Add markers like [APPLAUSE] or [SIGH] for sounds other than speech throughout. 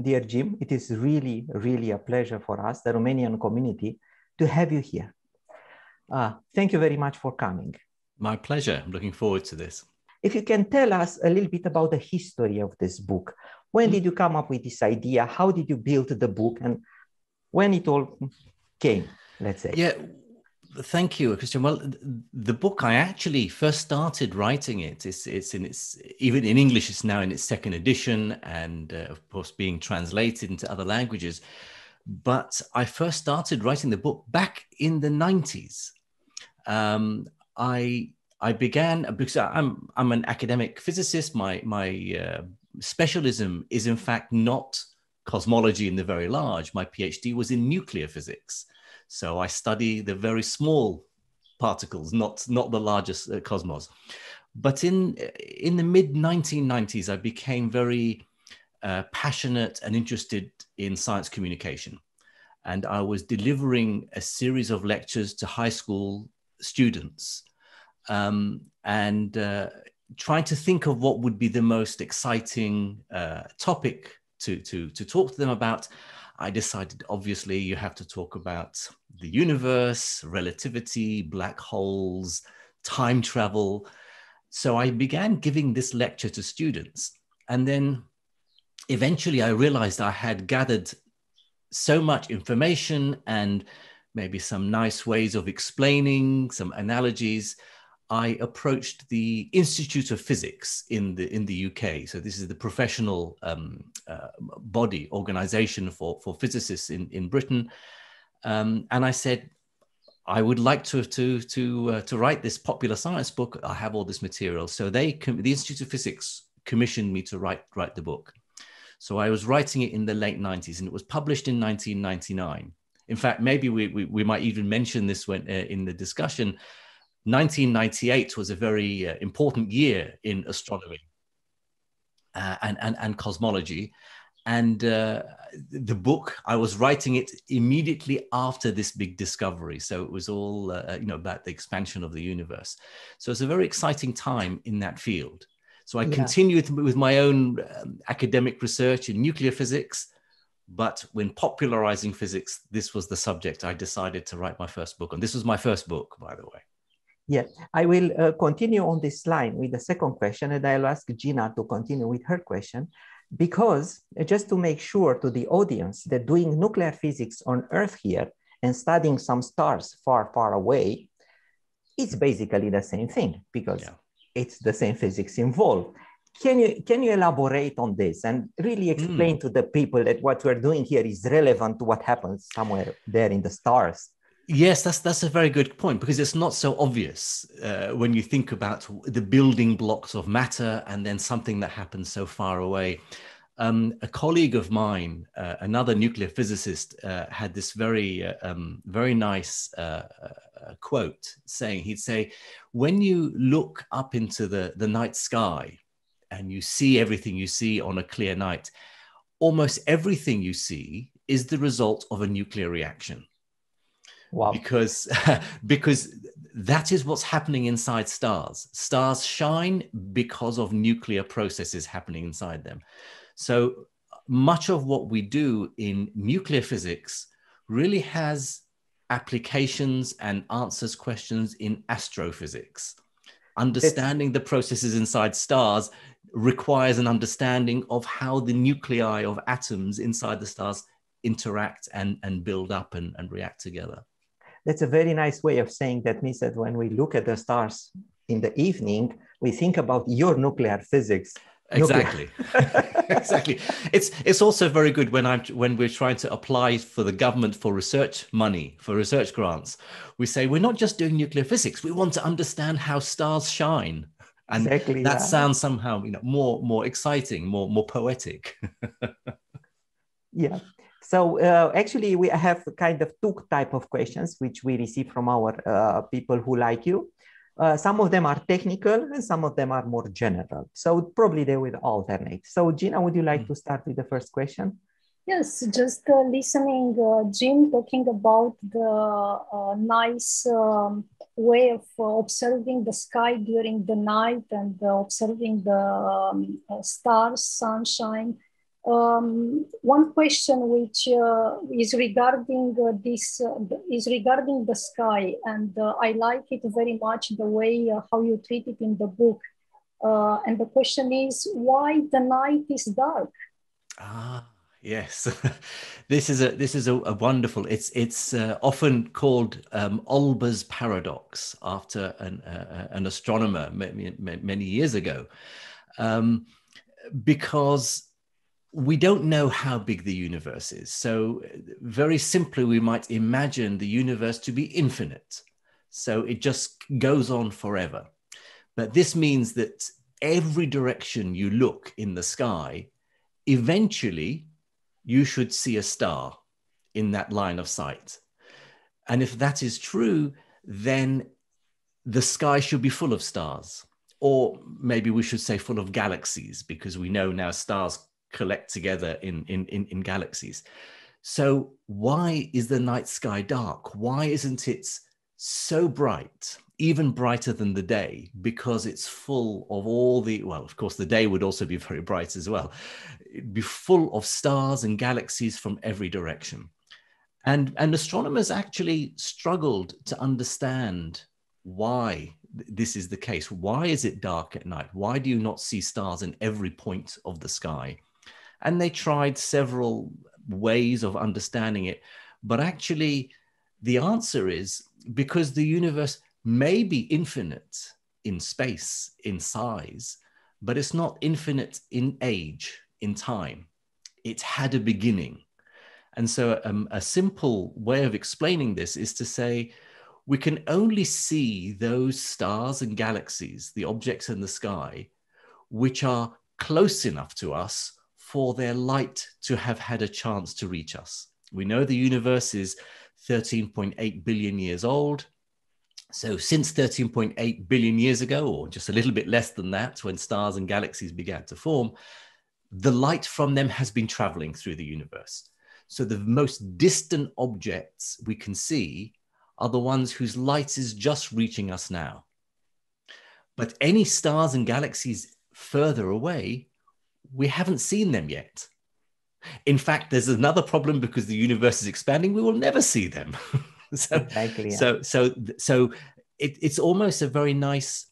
dear Jim. It is really, really a pleasure for us, the Romanian community, to have you here. Uh, thank you very much for coming. My pleasure. I'm looking forward to this. If you can tell us a little bit about the history of this book. When did you come up with this idea? How did you build the book? And when it all came, let's say? Yeah, thank you, Christian. Well, the book I actually first started writing it. It's it's in its even in English. It's now in its second edition, and uh, of course being translated into other languages. But I first started writing the book back in the nineties. Um, I I began because I'm I'm an academic physicist. My my uh, specialism is in fact not cosmology in the very large. My PhD was in nuclear physics. So I study the very small particles, not, not the largest uh, cosmos. But in, in the mid 1990s, I became very uh, passionate and interested in science communication. And I was delivering a series of lectures to high school students um, and uh, trying to think of what would be the most exciting uh, topic to, to, to talk to them about. I decided obviously you have to talk about the universe, relativity, black holes, time travel. So I began giving this lecture to students. And then eventually I realized I had gathered so much information and maybe some nice ways of explaining, some analogies I approached the Institute of Physics in the in the UK. So this is the professional um, uh, body organization for for physicists in in Britain, um, and I said. I would like to to to uh, to write this popular science book. I have all this material, so they the Institute of Physics commissioned me to write write the book. So I was writing it in the late 90s, and it was published in 1999. In fact, maybe we we, we might even mention this when uh, in the discussion 1998 was a very uh, important year in astronomy uh, and, and, and cosmology. And uh, the book, I was writing it immediately after this big discovery. So it was all, uh, you know, about the expansion of the universe. So it's a very exciting time in that field. So I yeah. continued with my own um, academic research in nuclear physics. But when popularizing physics, this was the subject I decided to write my first book on. This was my first book, by the way. Yes, I will uh, continue on this line with the second question and I'll ask Gina to continue with her question because uh, just to make sure to the audience that doing nuclear physics on Earth here and studying some stars far, far away, it's basically the same thing because yeah. it's the same physics involved. Can you, can you elaborate on this and really explain mm. to the people that what we're doing here is relevant to what happens somewhere there in the stars? Yes, that's that's a very good point because it's not so obvious uh, when you think about the building blocks of matter and then something that happens so far away. Um, a colleague of mine, uh, another nuclear physicist, uh, had this very uh, um, very nice uh, uh, quote saying he'd say, "When you look up into the the night sky and you see everything you see on a clear night, almost everything you see is the result of a nuclear reaction." Wow. Because [LAUGHS] because that is what's happening inside stars. Stars shine because of nuclear processes happening inside them. So much of what we do in nuclear physics really has applications and answers questions in astrophysics. Understanding it's, the processes inside stars requires an understanding of how the nuclei of atoms inside the stars interact and, and build up and, and react together that's a very nice way of saying that means that when we look at the stars in the evening, we think about your nuclear physics. Exactly, [LAUGHS] [LAUGHS] exactly. It's it's also very good when I'm when we're trying to apply for the government for research money for research grants. We say we're not just doing nuclear physics. We want to understand how stars shine, and exactly, that yeah. sounds somehow you know more more exciting, more more poetic. [LAUGHS] yeah, so uh, actually, we have kind of two type of questions which we receive from our uh, people who like you. Uh, some of them are technical and some of them are more general. So probably they will alternate. So Gina, would you like mm. to start with the first question? Yes, just uh, listening, uh, Jim talking about the uh, nice um, way of observing the sky during the night and observing the um, stars, sunshine Um, one question which uh, is regarding uh, this uh, is regarding the sky, and uh, I like it very much the way uh, how you treat it in the book. Uh, and the question is why the night is dark. Ah, yes, [LAUGHS] this is a this is a, a wonderful. It's it's often called um, Olbers paradox after an an astronomer many, many years ago, um, because we don't know how big the universe is. So, very simply, we might imagine the universe to be infinite. So, it just goes on forever. But this means that every direction you look in the sky, eventually you should see a star in that line of sight. And if that is true, then the sky should be full of stars. Or maybe we should say full of galaxies, because we know now stars collect together in, in, in, in galaxies. So, why is the night sky dark? Why isn't it so bright, even brighter than the day? Because it's full of all the, well, of course, the day would also be [LAUGHS] very bright as well. It'd be full of stars and galaxies from every direction. And, and astronomers actually struggled to understand why this is the case. Why is it dark at night? Why do you not see stars in every point of the sky? And they tried several ways of understanding it. But actually, the answer is because the universe may be infinite in space, in size, but it's not infinite in age, in time. It had a beginning. And so, um, a simple way of explaining this is to say we can only see those stars and galaxies, the objects in the sky, which are close enough to us for their light to have had a chance to reach us. We know the universe is 13.8 billion years old. So, since 13.8 billion years ago, or just a little bit less than that, when stars and galaxies began to form, the light from them has been traveling through the universe. So, the most distant objects we can see are the ones whose light is just reaching us now. But any stars and galaxies further away we haven't seen them yet. In fact, there's another problem because the universe is expanding. We will never see them. [LAUGHS] so, exactly, yeah. so, so, so it, it's almost a very nice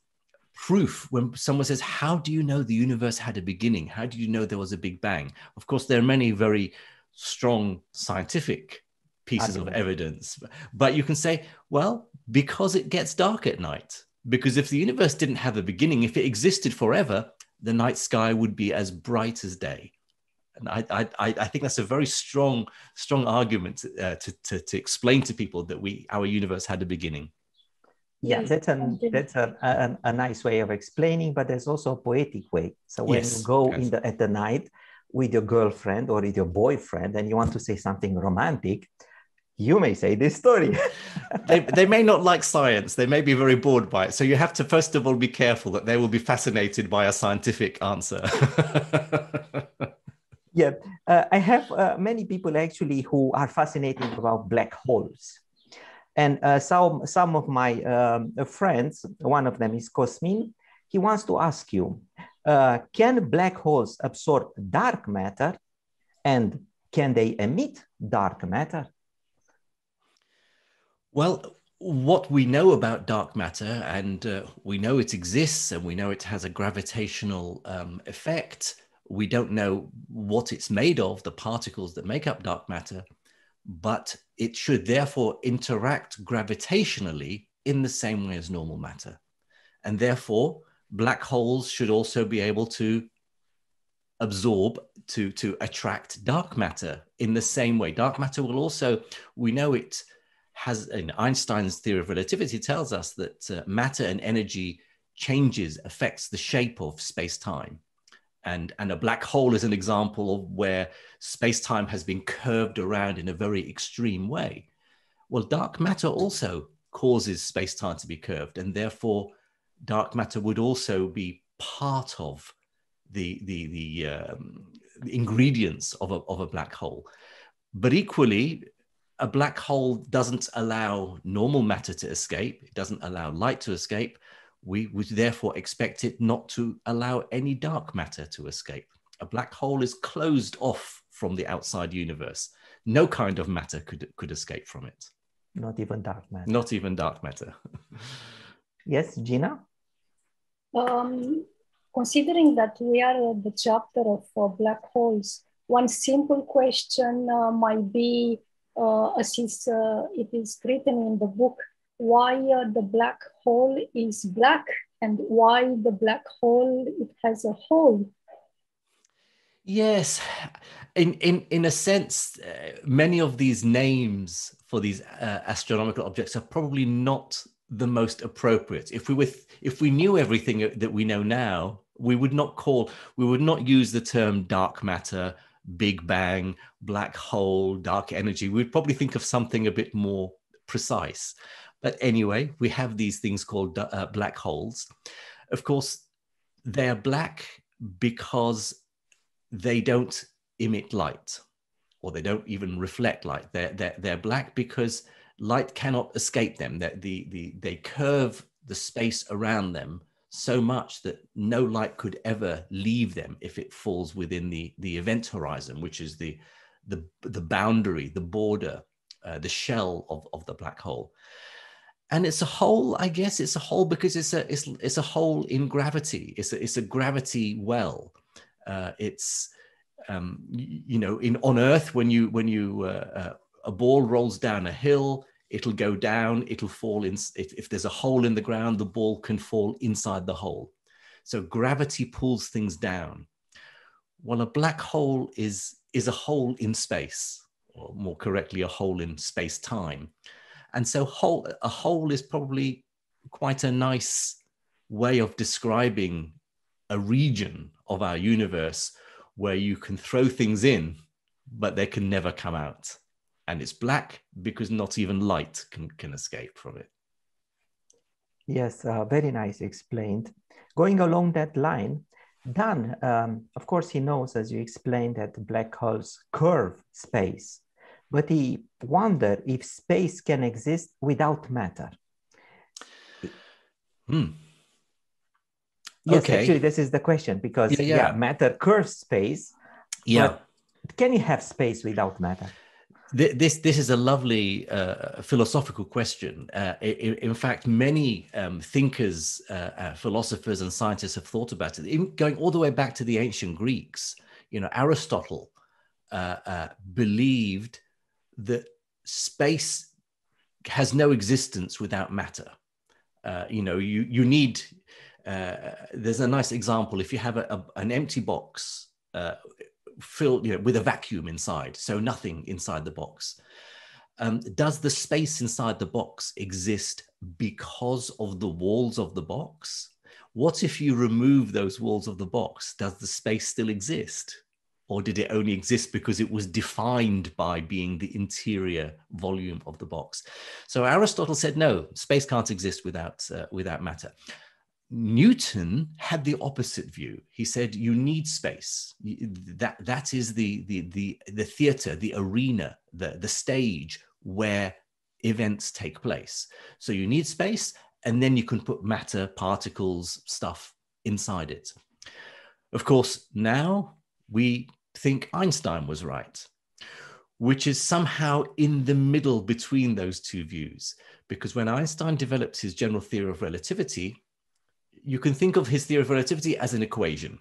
proof when someone says, "How do you know the universe had a beginning? How do you know there was a big bang?" Of course, there are many very strong scientific pieces of evidence, but you can say, "Well, because it gets dark at night." Because if the universe didn't have a beginning, if it existed forever, the night sky would be as bright as day. And I, I, I think that's a very strong, strong argument uh, to, to, to explain to people that we, our universe had a beginning. Yeah, that's a that's a, a, a, nice way of explaining, but there's also a poetic way. So when yes, you go yes. in the at the night with your girlfriend or with your boyfriend and you want to say something romantic, you may say this story. [LAUGHS] they, they may not like science. They may be very bored by it. So you have to, first of all, be careful that they will be fascinated by a scientific answer. [LAUGHS] yeah, uh, I have uh, many people actually who are fascinated about black holes. And uh, some, some of my um, friends, one of them is Cosmin, he wants to ask you, uh, can black holes absorb dark matter and can they emit dark matter? Well, what we know about dark matter, and uh, we know it exists and we know it has a gravitational um, effect. We don't know what it's made of, the particles that make up dark matter, but it should therefore interact gravitationally in the same way as normal matter. And therefore, black holes should also be able to absorb to to attract dark matter in the same way dark matter will also we know it has in Einstein's theory of relativity tells us that uh, matter and energy changes affects the shape of space-time. And, and a black hole is an example of where space-time has been curved around in a very extreme way. Well, dark matter also causes space-time to be curved, and therefore dark matter would also be part of the, the, the, um, the ingredients of a, of a black hole. But equally, a black hole doesn't allow normal matter to escape, it doesn't allow light to escape. We would therefore expect it not to allow any dark matter to escape. A black hole is closed off from the outside universe. No kind of matter could, could escape from it. Not even dark matter. Not even dark matter. [LAUGHS] yes, Gina? Um, considering that we are at the chapter of uh, black holes, one simple question uh, might be, as is, uh, it is written in the book, why uh, the black hole is black and why the black hole it has a hole. Yes in in in a sense uh, many of these names for these uh, astronomical objects are probably not the most appropriate. If we with if we knew everything that we know now we would not call we would not use the term dark matter big bang black hole dark energy we'd probably think of something a bit more precise but anyway, we have these things called uh, black holes. Of course, they are black because they don't emit light or they don't even reflect light. They're, they're, they're black because light cannot escape them. The, the, they curve the space around them so much that no light could ever leave them if it falls within the, the event horizon, which is the, the, the boundary, the border, uh, the shell of, of the black hole. And it's a hole i guess it's a hole because it's a it's, it's a hole in gravity. It's a, it's a gravity well. Uh, it's um, you know in on earth when you when you uh, uh, a ball rolls down a hill it'll go down. It'll fall in if, if there's a hole in the ground the ball can fall inside the hole. So gravity pulls things down. Well a black hole is is a hole in space or more correctly a hole in space time and so whole, a hole is probably quite a nice way of describing a region of our universe where you can throw things in, but they can never come out. And it's black because not even light can, can escape from it. Yes, uh, very nice explained. Going along that line, Dan, um, of course, he knows, as you explained, that black holes curve space but he wondered if space can exist without matter. Hmm. Yes, okay. actually, this is the question because yeah, yeah. yeah matter curves space. Yeah. can you have space without matter? This this is a lovely uh, philosophical question. Uh, in, in, fact, many um, thinkers, uh, uh, philosophers, and scientists have thought about it. Going all the way back to the ancient Greeks, you know, Aristotle uh, uh, believed that space has no existence without matter. You know, you you need. There's a nice example. If you have a, a, an empty box uh, filled, you know, with a vacuum inside, so nothing inside the box. Um, does the space inside the box exist because of the walls of the box? What if you remove those walls of the box? Does the space still exist? or did it only exist because it was defined by being the interior volume of the box? So Aristotle said, no, space can't exist without, uh, without matter. Newton had the opposite view. He said, you need space. That, that is the, the, the, the theater, the arena, the, the stage where events take place. So you need space, and then you can put matter, particles, stuff inside it. Of course, now we think Einstein was right, which is somehow in the middle between those two views. Because when Einstein developed his general theory of relativity, you can think of his theory of relativity as an equation.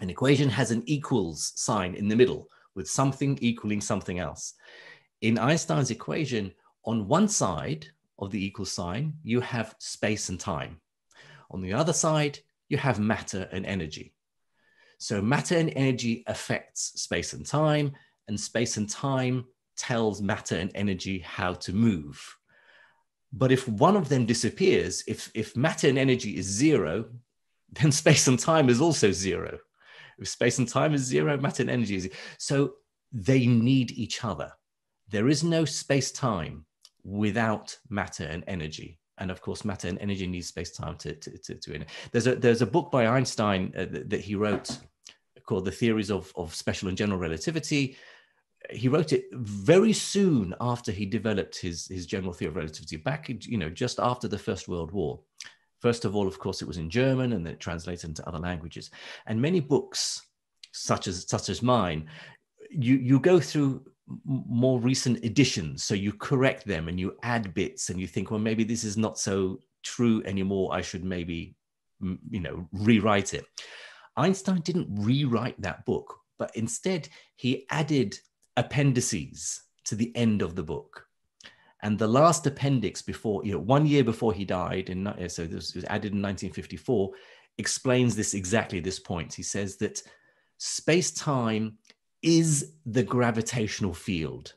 An equation has an equals sign in the middle with something equaling something else. In Einstein's equation, on one side of the equal sign, you have space and time. On the other side, you have matter and energy. So matter and energy affects space and time, and space and time tells matter and energy how to move. But if one of them disappears, if, if matter and energy is zero, [LAUGHS] then space and time is also zero. If space and time is zero, matter and energy is zero. So they need each other. There is no space time without matter and energy and of course matter and energy need space time to to to, to there's a there's a book by einstein uh, that, that, he wrote called The Theories of, of Special and General Relativity. He wrote it very soon after he developed his, his general theory of relativity, back, you know, just after the First World War. First of all, of course, it was in German and then it translated into other languages. And many books such as such as mine, you you go through more recent editions so you correct them and you add bits and you think well maybe this is not so true anymore i should maybe you know rewrite it einstein didn't rewrite that book but instead he added appendices to the end of the book and the last appendix before you know one year before he died in uh, so this was added in 1954 explains this exactly this point he says that space time is the gravitational field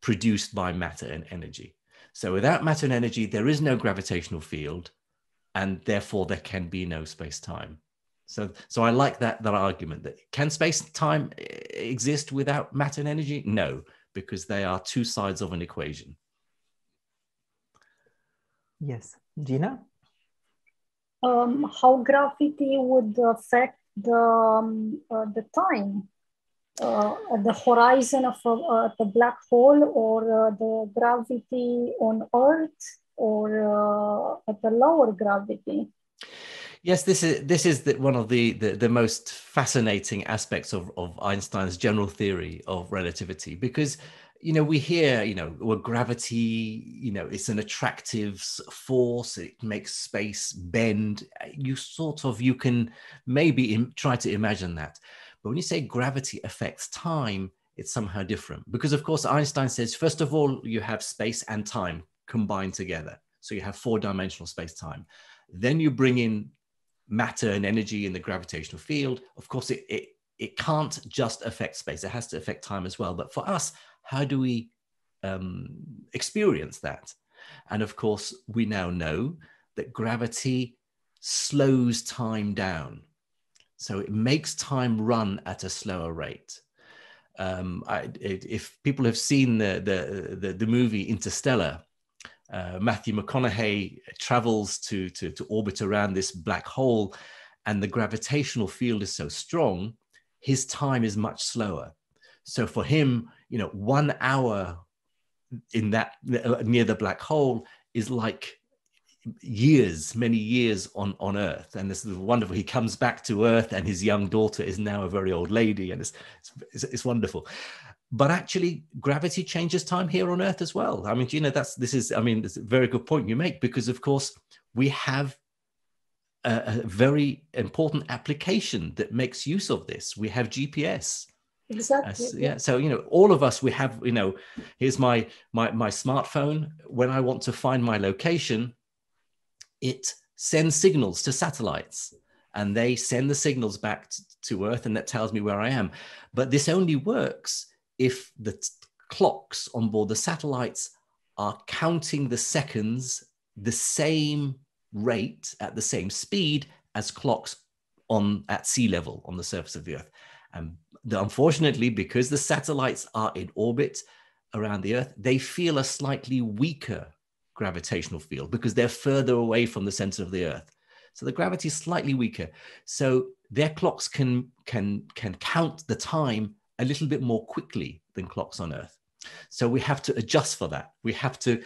produced by matter and energy. So without matter and energy, there is no gravitational field, and therefore there can be no space-time. So, so I like that that argument that can space-time exist without matter and energy? No, because they are two sides of an equation. Yes, Gina. Um, how gravity would affect the um, uh, the time uh, at the horizon of a, uh, the black hole or uh, the gravity on Earth or at the lower gravity? Yes, this is this is the, one of the, the, the most fascinating aspects of, of Einstein's general theory of relativity because you know we hear you know well gravity you know it's an attractive force it makes space bend you sort of you can maybe Im- try to imagine that but when you say gravity affects time, it's somehow different. Because, of course, Einstein says, first of all, you have space and time combined together. So you have four dimensional space time. Then you bring in matter and energy in the gravitational field. Of course, it, it, it can't just affect space, it has to affect time as well. But for us, how do we um, experience that? And of course, we now know that gravity slows time down. So it makes time run at a slower rate. Um, I, if people have seen the, the, the, the movie Interstellar, uh, Matthew McConaughey travels to, to, to orbit around this black hole, and the gravitational field is so strong, his time is much slower. So for him, you know, one hour in that near the black hole is like years, many years on, on Earth. And this is wonderful. He comes back to Earth, and his young daughter is now a very old lady, and it's, it's, it's wonderful. But actually, gravity changes time here on Earth as well. I mean, you know, that's this is, I mean, it's a very good point you make because, of course, we have a, a very important application that makes use of this. We have GPS. Exactly. Uh, yeah. So you know, all of us, we have. You know, here's my my my smartphone. When I want to find my location, it sends signals to satellites and they send the signals back to Earth, and that tells me where I am. But this only works if the t- clocks on board the satellites are counting the seconds the same rate at the same speed as clocks on at sea level on the surface of the Earth. And the, unfortunately, because the satellites are in orbit around the Earth, they feel a slightly weaker gravitational field because they're further away from the center of the earth so the gravity is slightly weaker so their clocks can can can count the time a little bit more quickly than clocks on earth. So we have to adjust for that. We have to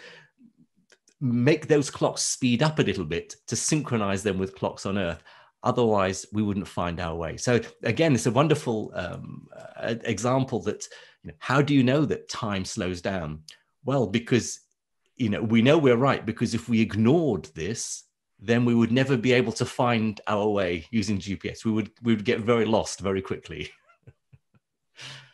make those clocks speed up a little bit to synchronize them with clocks on earth. Otherwise we wouldn't find our way. So again it's a wonderful um, example that you know, how do you know that time slows down? Well because you know, we know we're right because if we ignored this, then we would never be able to find our way using GPS. We would we would get very lost very quickly. [LAUGHS]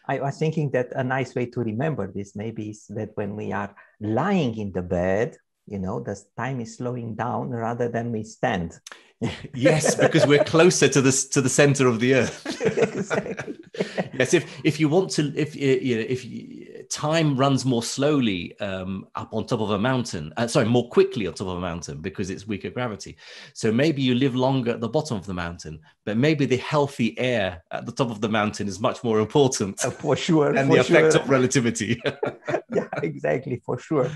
I was thinking that a nice way to remember this maybe is that when we are lying in the bed, you know, the time is slowing down rather than we stand. [LAUGHS] yes, because we're closer to the to the center of the earth. [LAUGHS] exactly. [LAUGHS] yes, if if you want to, if you know, if you, time runs more slowly um, up on top of a mountain, uh, sorry, more quickly on top of a mountain because it's weaker gravity. So maybe you live longer at the bottom of the mountain, but maybe the healthy air at the top of the mountain is much more important. Uh, for sure. And the effect of relativity. [LAUGHS] [LAUGHS] yeah, exactly, for sure.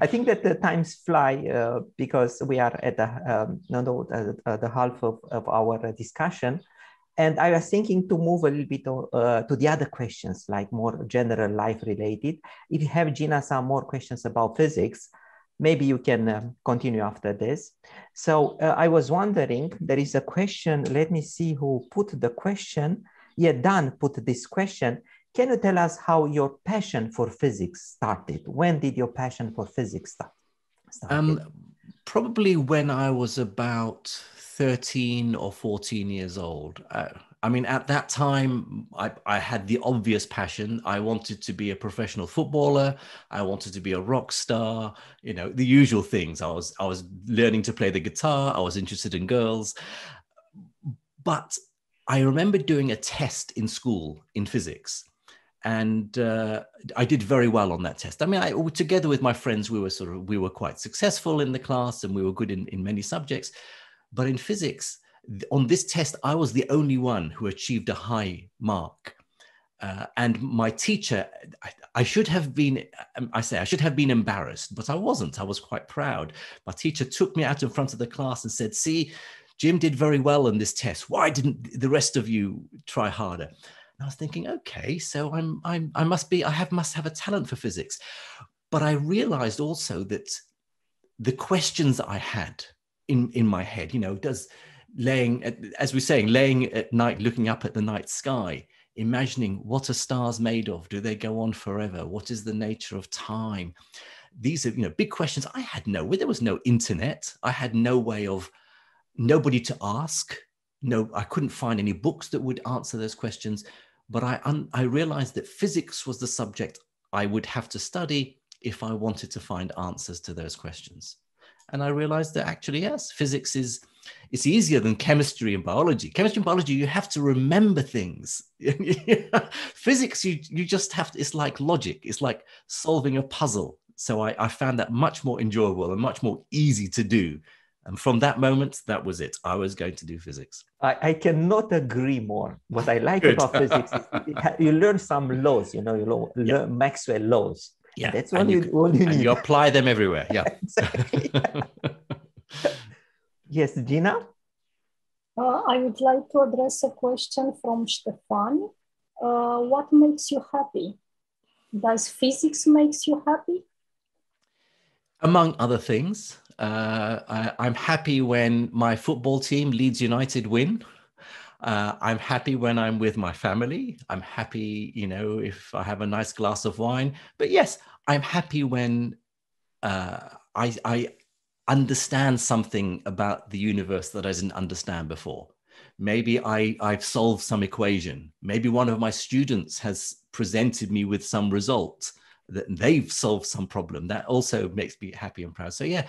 I think that the times fly uh, because we are at the, um, no, no, uh, uh, the half of, of our discussion. And I was thinking to move a little bit uh, to the other questions, like more general life related. If you have, Gina, some more questions about physics, maybe you can uh, continue after this. So uh, I was wondering, there is a question, let me see who put the question. Yeah, Dan put this question. Can you tell us how your passion for physics started? When did your passion for physics start? Um, probably when I was about 13 or 14 years old. Uh, I mean, at that time, I, I, had the obvious passion. I wanted to be a professional footballer. I wanted to be a rock star. You know, the usual things. I was I was learning to play the guitar. I was interested in girls, but I remember doing a test in school in physics, and uh, I did very well on that test. I mean, I, together with my friends, we were sort of we were quite successful in the class, and we were good in in many subjects. But in physics, on this test, I was the only one who achieved a high mark. Uh, and my teacher, I, I, should have been, um, I say, I should have been embarrassed, but I wasn't. I was quite proud. My teacher took me out in front of the class and said, See, Jim did very well on this test. Why didn't the rest of you try harder? And I was thinking, okay, so I'm, I'm, I must be, I have, must have a talent for physics. But I realized also that the questions I had in, in my head, you know, does, laying, as we're saying, laying at night, looking up at the night sky, imagining what are stars made of? Do they go on forever? What is the nature of time? These are, you know, big questions. I had no, there was no internet. I had no way of, nobody to ask. No, I couldn't find any books that would answer those questions. But I, un, I realized that physics was the subject I would have to study if I wanted to find answers to those questions. And I realized that actually, yes, physics is it's easier than chemistry and biology. Chemistry and biology, you have to remember things. [LAUGHS] Physics, you, you just have to, it's like logic, it's like solving a puzzle. So I, I found that much more enjoyable and much more easy to do. And from that moment, that was it. I was going to do physics. I, I cannot agree more. What I like about physics is you learn some laws, you know, you [LAUGHS] learn yeah. Maxwell laws. Yeah, and that's all you, you, all you need. you apply them everywhere. [LAUGHS] Yeah. exactly. [LAUGHS] Yes, Gina? Uh, I would like to address a question from Stefan. Uh, what makes you happy? Does physics makes you happy? Among other things, uh, I, am happy when my football team, Leeds United, win. Uh, I'm happy when I'm with my family. I'm happy, you know, if I have a nice glass of wine. But yes, I'm happy when uh, I, I understand something about the universe that I didn't understand before. Maybe I, I've solved some equation. Maybe one of my students has presented me with some result that they've solved some problem. That also makes me happy and proud. So yeah,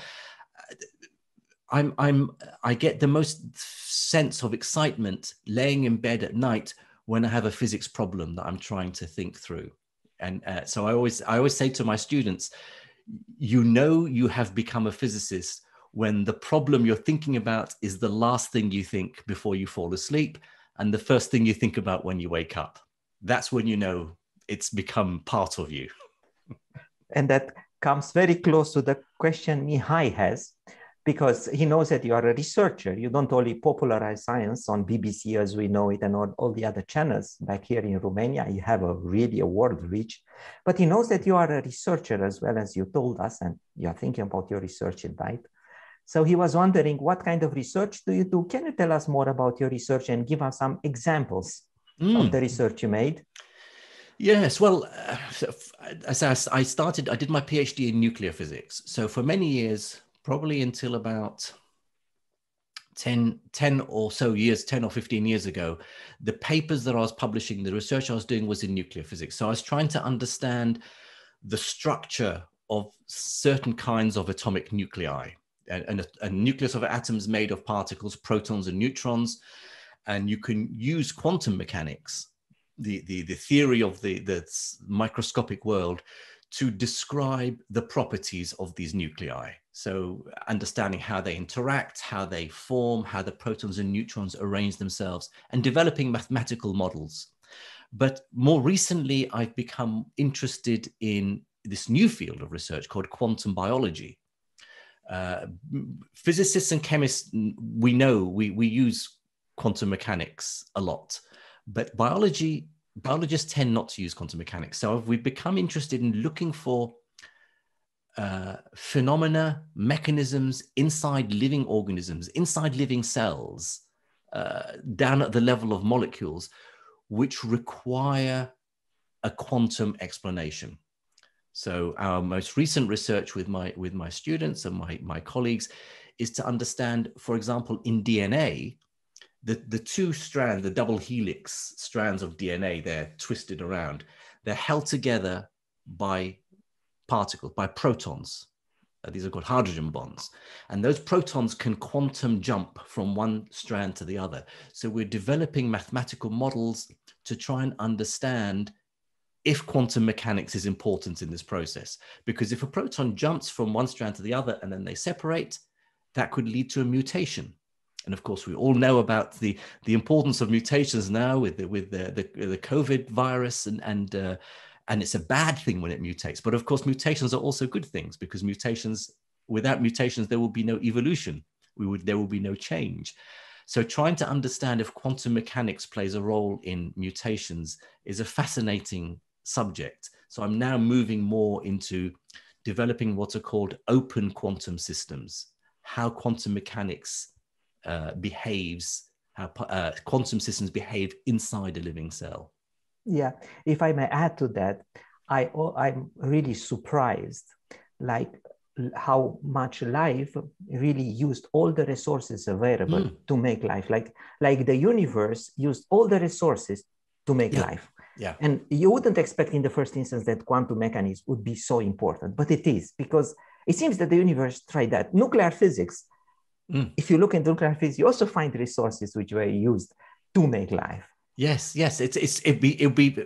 I'm I'm I get the most sense of excitement laying in bed at night when I have a physics problem that I'm trying to think through. And uh, so I always I always say to my students, you know you have become a physicist when the problem you're thinking about is the last thing you think before you fall asleep and the first thing you think about when you wake up. That's when you know it's become part of you. and that comes very close to the question Mihai has because he knows that you are a researcher. You don't only popularize science on BBC as we know it and on all the other channels back here in Romania. You have a really a world reach, but he knows that you are a researcher as well as you told us, and you are thinking about your research in night. So he was wondering, what kind of research do you do? Can you tell us more about your research and give us some examples mm. of the research you made? Yes, well, uh, as I started, I did my PhD in nuclear physics. So for many years, probably until about 10, 10 or so years, 10 or 15 years ago, the papers that I was publishing, the research I was doing was in nuclear physics. So I was trying to understand the structure of certain kinds of atomic nuclei. And, a nucleus of atoms made of particles, protons and neutrons. And you can use quantum mechanics, the, the, the theory of the, the microscopic world, to describe the properties of these nuclei. So understanding how they interact, how they form, how the protons and neutrons arrange themselves, and developing mathematical models. But more recently, I've become interested in this new field of research called quantum biology. Uh, physicists and chemists, we know we, we use quantum mechanics a lot, but biology biologists tend not to use quantum mechanics. So we've become interested in looking for uh, phenomena, mechanisms inside living organisms, inside living cells, uh, down at the level of molecules, which require a quantum explanation. So our most recent research with my with my students and my, my colleagues is to understand, for example, in DNA, the, the two strands, the double helix strands of DNA, they're twisted around. They're held together by particles, by protons. Uh, these are called hydrogen bonds. And those protons can quantum jump from one strand to the other. So we're developing mathematical models to try and understand if quantum mechanics is important in this process. Because if a proton jumps from one strand to the other and then they separate, that could lead to a mutation. And of course, we all know about the, the importance of mutations now with the, with the, the, the COVID virus, and, and, uh, and it's a bad thing when it mutates. But of course, mutations are also good things because mutations, without mutations, there will be no evolution. We would, there will be no change. So trying to understand if quantum mechanics plays a role in mutations is a fascinating subject. So I'm now moving more into developing what are called open quantum systems, how quantum mechanics uh, behaves, how uh, quantum systems behave inside a living cell. Yeah, if I may add to that, I I'm really surprised, like how much life really used all the resources available mm. to make life. Like like the universe used all the resources to make yeah. life. Yeah. And you wouldn't expect in the first instance that quantum mechanics would be so important, but it is because it seems that the universe tried that. Nuclear physics, mm. if you look into nuclear physics, you also find resources which were used to make life. Yes, yes, it's it's it'd be it'd be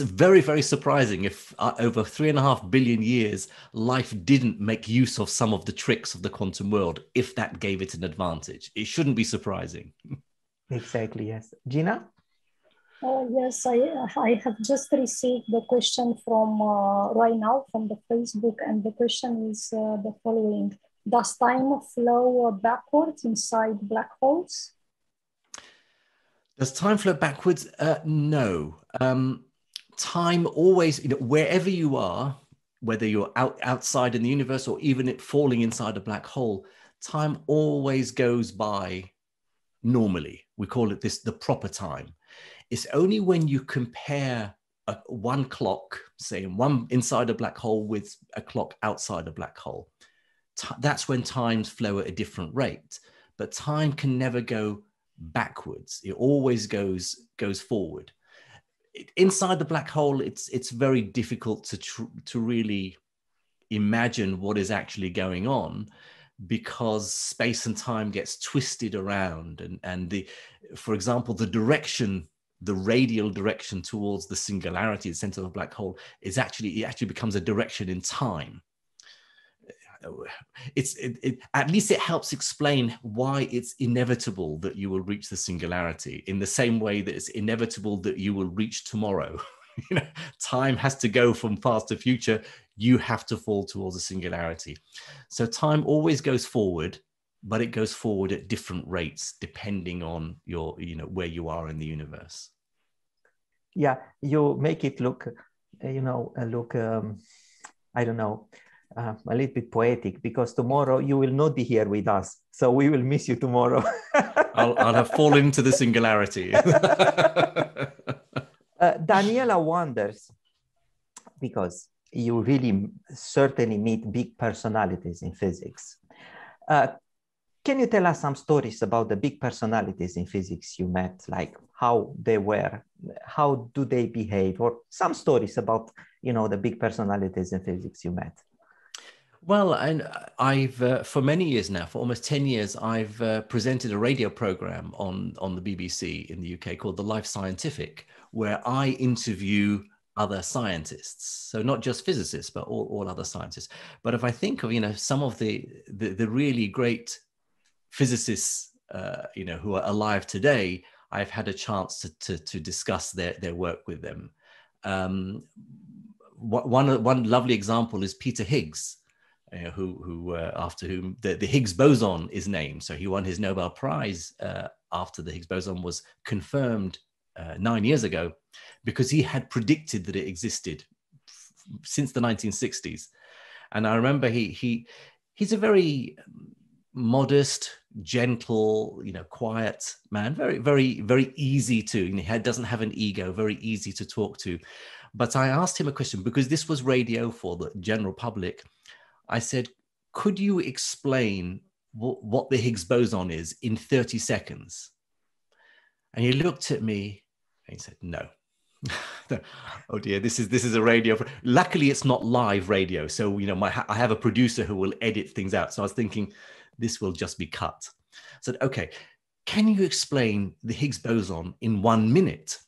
very very surprising if uh, over three and a half billion years life didn't make use of some of the tricks of the quantum world. If that gave it an advantage, it shouldn't be surprising. [LAUGHS] Exactly. Yes, Gina. Uh, yes, I, I have just received the question from uh, right now from the Facebook, and the question is uh, the following: Does time flow backwards inside black holes? Does time flow backwards? Uh, no. Um, time always, you know, wherever you are, whether you're out outside in the universe or even it falling inside a black hole, time always goes by normally. We call it this the proper time it's only when you compare a, one clock, say one inside a black hole with a clock outside a black hole, that's when times flow at a different rate. But time can never go backwards; it always goes goes forward. Inside the black hole, it's it's very difficult to to really imagine what is actually going on because space and time gets twisted around and and the for example the direction the radial direction towards the singularity, the center of a black hole, is actually it actually becomes a direction in time. It's it, it, at least it helps explain why it's inevitable that you will reach the singularity in the same way that it's inevitable that you will reach tomorrow. [LAUGHS] you know, time has to go from past to future. You have to fall towards a singularity. So time always goes forward but it goes forward at different rates depending on your you know where you are in the universe yeah you make it look you know look um, i don't know uh, a little bit poetic because tomorrow you will not be here with us so we will miss you tomorrow. [LAUGHS] I'll, I'll have fallen into the singularity. [LAUGHS] [LAUGHS] Uh, daniela wonders because you really certainly meet big personalities in physics. Uh, can you tell us some stories about the big personalities in physics you met, like how they were, how do they behave, or some stories about you know the big personalities in physics you met? Well, and I've uh, for many years now, for almost ten years, I've uh, presented a radio program on on the BBC in the UK called The Life Scientific, where I interview other scientists. So not just physicists but all, all other scientists. But if i think of you know some of the the, the really great physicists, uh, you know, who are alive today, I've had a chance to, to, to discuss their, their work with them. Um, one, one lovely example is Peter Higgs, who, who uh, after whom the, the Higgs boson is named. So he won his Nobel Prize uh, after the Higgs boson was confirmed uh, nine years ago, because he had predicted that it existed since the 1960s. And I remember he he he's a very modest, gentle, you know, quiet man, very, very, very easy to, you know, he doesn't have an ego, very easy to talk to. But I asked him a question because this was radio for the general public. I said, could you explain what, the Higgs boson is in 30 seconds? And he looked at me and he said, no. [LAUGHS] oh dear, this is this is a radio. Luckily, it's not live radio, so you know, my I have a producer who will edit things out. So I was thinking, this will just be cut. I said, okay, can you explain the Higgs boson in one minute?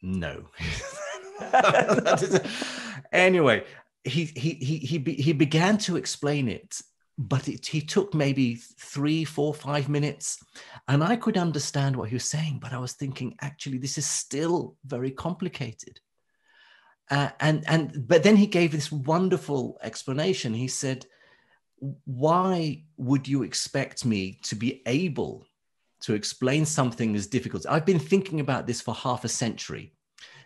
No. [LAUGHS] anyway, he, he, he, he, began to explain it, but it, he took maybe three, four, five minutes. And I could understand what he was saying, but I was thinking, actually, this is still very complicated. Uh, and, and, but then he gave this wonderful explanation. He said, why would you expect me to be able to explain something as difficult? I've been thinking about this for half a century.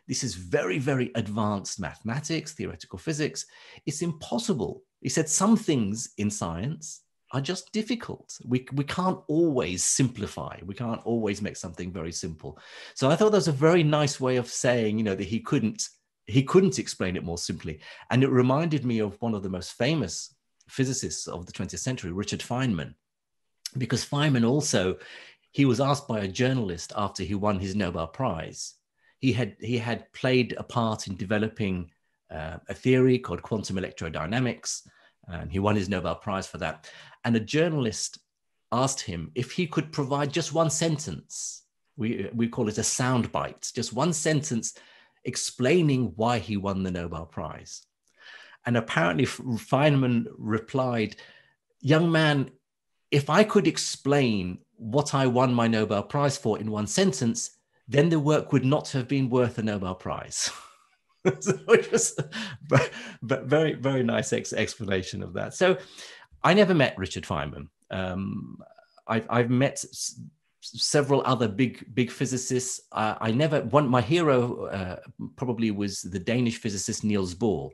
This is very, very advanced mathematics, theoretical physics. It's impossible. He said some things in science are just difficult. We, we can't always simplify. We can't always make something very simple. So I thought that was a very nice way of saying, you know, that he couldn't he couldn't explain it more simply. And it reminded me of one of the most famous physicists of the 20th century, Richard Feynman, because Feynman also he was asked by a journalist after he won his Nobel Prize he had he had played a part in developing uh, a theory called quantum electrodynamics. And he won his Nobel Prize for that. And a journalist asked him if he could provide just one sentence. We, we call it a sound bite, just one sentence explaining why he won the Nobel Prize. And apparently, Feynman replied, Young man, if I could explain what I won my Nobel Prize for in one sentence, then the work would not have been worth a Nobel Prize. [LAUGHS] so but, but very, very nice ex- explanation of that. So I never met Richard Feynman. Um, I've, I've met s- several other big, big physicists. Uh, I never, one, my hero uh, probably was the Danish physicist Niels Bohr.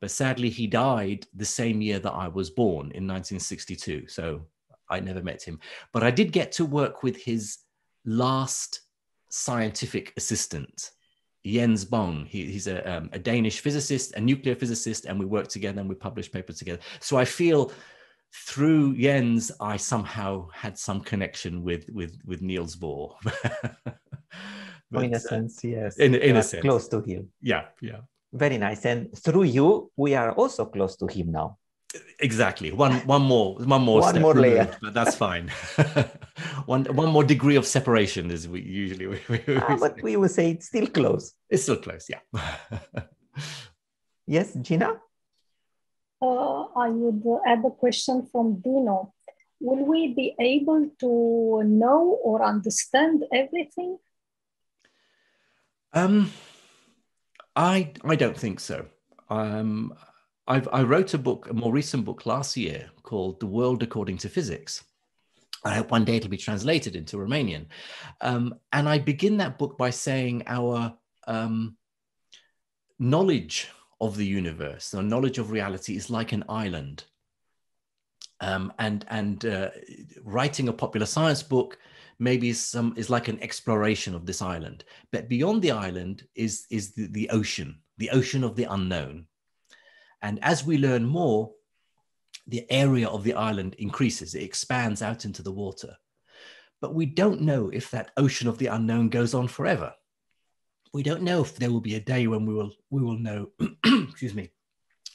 But sadly, he died the same year that I was born in 1962. So I never met him. But I did get to work with his last scientific assistant, Jens Bang. He, he's a, um, a, Danish physicist, a nuclear physicist, and we work together and we publish papers together. So I feel through Jens, I somehow had some connection with with with Niels Bohr. [LAUGHS] but, in a uh, sense, yes. In, in a sense, close to him. Yeah, yeah. Very nice. And through you, we are also close to him now. Exactly. One one more one more one more layer. Removed, but that's fine. [LAUGHS] one one more degree of separation is we usually we, we, uh, but we will say it's still close. It's still close, yeah. [LAUGHS] yes, Gina. Uh, I would add a question from Dino. Will we be able to know or understand everything? Um, I I don't think so. Um, I've, I wrote a book, a more recent book last year called The World According to Physics. I hope one day it'll be translated into Romanian. Um, and I begin that book by saying our um, knowledge of the universe, our knowledge of reality is like an island. Um, and and uh, writing a popular science book maybe some is like an exploration of this island. But beyond the island is is the, the ocean, the ocean of the unknown. And as we learn more, the area of the island increases, it expands out into the water. But we don't know if that ocean of the unknown goes on forever. We don't know if there will be a day when we will, we will know, [CLEARS THROAT] excuse me,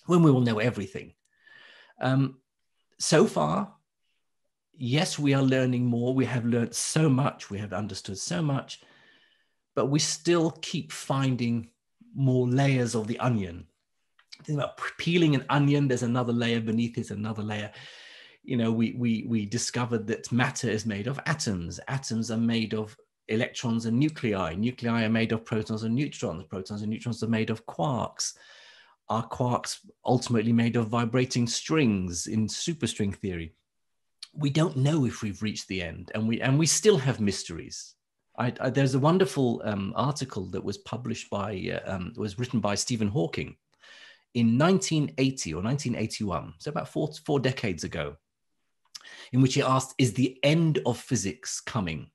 when we will know everything. Um, so far, yes, we are learning more. We have learned so much. We have understood so much, but we still keep finding more layers of the onion think about peeling an onion there's another layer beneath it another layer. You know we we we discovered that matter is made of atoms. Atoms are made of electrons and nuclei. Nuclei are made of protons and neutrons. Protons and neutrons are made of quarks. Are quarks ultimately made of vibrating strings in superstring theory? We don't know if we've reached the end and we and we still have mysteries. I, I, there's a wonderful um, article that was published by uh, um, was written by Stephen Hawking in 1980 or 1981, so about four, four decades ago, in which he asked, Is the end of physics coming?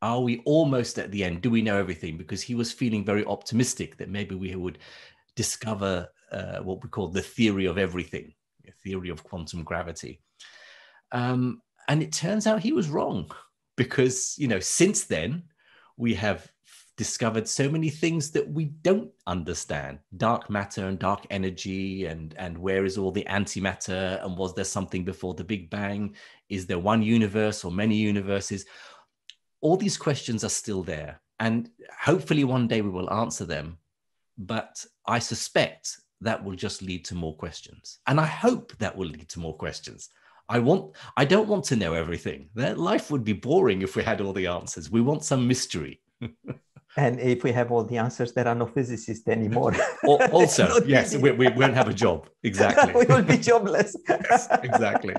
Are we almost at the end? Do we know everything? Because he was feeling very optimistic that maybe we would discover uh, what we call the theory of everything, a theory of quantum gravity. Um, and it turns out he was wrong because, you know, since then, we have discovered so many things that we don't understand dark matter and dark energy and and where is all the antimatter and was there something before the big bang is there one universe or many universes all these questions are still there and hopefully one day we will answer them but i suspect that will just lead to more questions and i hope that will lead to more questions I want I don't want to know everything. That life would be boring if we had all the answers. We want some mystery. [LAUGHS] and if we have all the answers, there are no physicists anymore. [LAUGHS] also, yes, we, we, won't have a job. [LAUGHS] Exactly. we will be jobless. yes, exactly.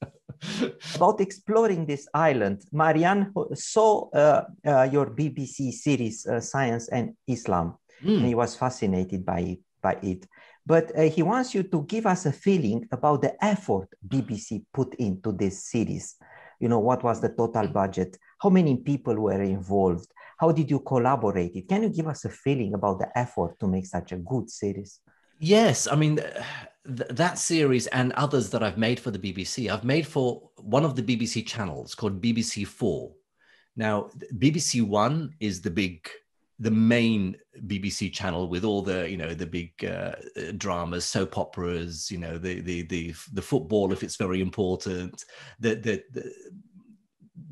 [LAUGHS] About exploring this island, Marian saw uh, uh, your BBC series, uh, Science and Islam, mm. and he was fascinated by, by it. But uh, he wants you to give us a feeling about the effort BBC put into this series. You know, what was the total budget? How many people were involved? How did you collaborate it? Can you give us a feeling about the effort to make such a good series? Yes, I mean th- that series and others that I've made for the BBC. I've made for one of the BBC channels called BBC Four. Now, BBC One is the big, the main BBC channel with all the you know the big uh, dramas, soap operas, you know the the the the football if it's very important, the the, the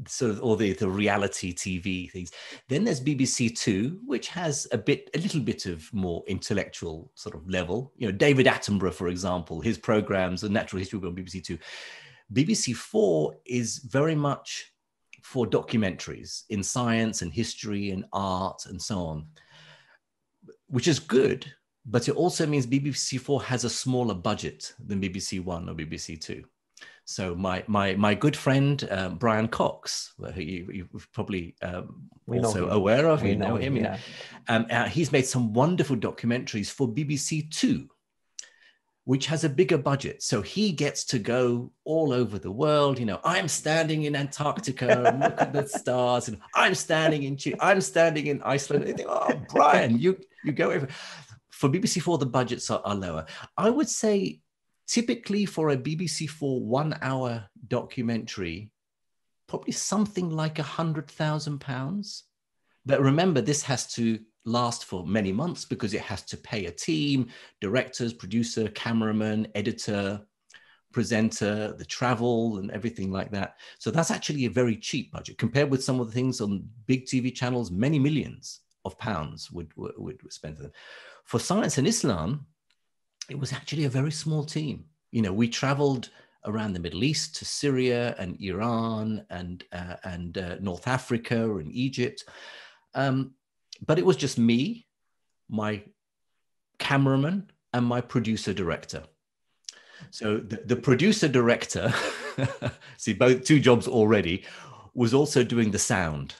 sort of all the, the reality TV things. Then there's BBC Two, which has a bit, a little bit of more intellectual sort of level. You know, David Attenborough, for example, his programs, The Natural History on BBC Two. BBC Four is very much for documentaries in science and history and art and so on, which is good. But it also means BBC Four has a smaller budget than BBC One or BBC Two. So my my my good friend um, Brian Cox, who you, are probably um, also aware of, we you know, know him. yeah. um, uh, he's made some wonderful documentaries for BBC Two, which has a bigger budget. So he gets to go all over the world. You know, I'm standing in Antarctica and look at the [LAUGHS] stars, and I'm standing in Chile, I'm standing in Iceland. And think, oh, Brian, you you go over. For BBC Four, the budgets are, are lower. I would say typically for a BBC Four one hour documentary, probably something like a hundred thousand pounds. But remember, this has to last for many months because it has to pay a team, directors, producer, cameraman, editor, presenter, the travel, and everything like that. So that's actually a very cheap budget compared with some of the things on big TV channels. Many millions of pounds would would, would spend for them. For Science and Islam, it was actually a very small team. You know, we traveled around the Middle East to Syria and Iran and uh, and uh, North Africa and Egypt, um, but it was just me, my cameraman, and my producer director. So the, the producer director, [LAUGHS] see both two jobs already, was also doing the sound.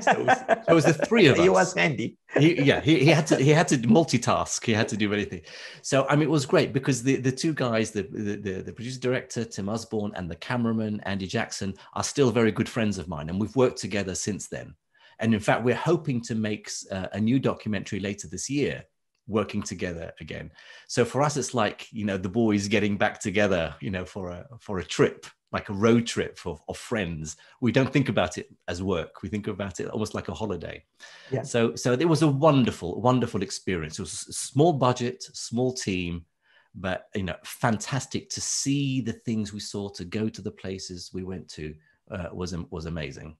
So it was, so it was the three of [LAUGHS] us. He was handy. he, yeah, he, he had to he had to multitask. He had to do anything. So I mean, it was great because the the two guys, the the, the producer director Tim Usborne and the cameraman Andy Jackson, are still very good friends of mine, and we've worked together since then. And in fact, we're hoping to make uh, a new documentary later this year working together again. So for us, it's like you know the boys getting back together, you know, for a for a trip like a road trip of, of friends. We don't think about it as work. We think about it almost like a holiday. Yeah. So, so it was a wonderful, wonderful experience. It was a small budget, small team, but you know, fantastic to see the things we saw, to go to the places we went to uh, was was amazing.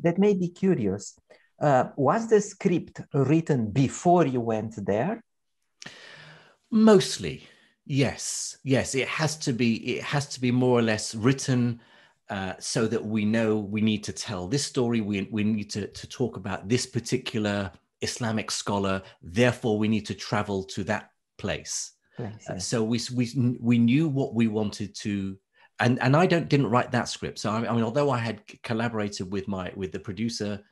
That made me curious. Uh, was the script written before you went there? Mostly, Yes, yes, it has to be. It has to be more or less written uh, so that we know we need to tell this story. We we need to to talk about this particular Islamic scholar. Therefore, we need to travel to that place. Uh, so we we we knew what we wanted to. And, and I don't didn't write that script. So I, I mean, although I had collaborated with my with the producer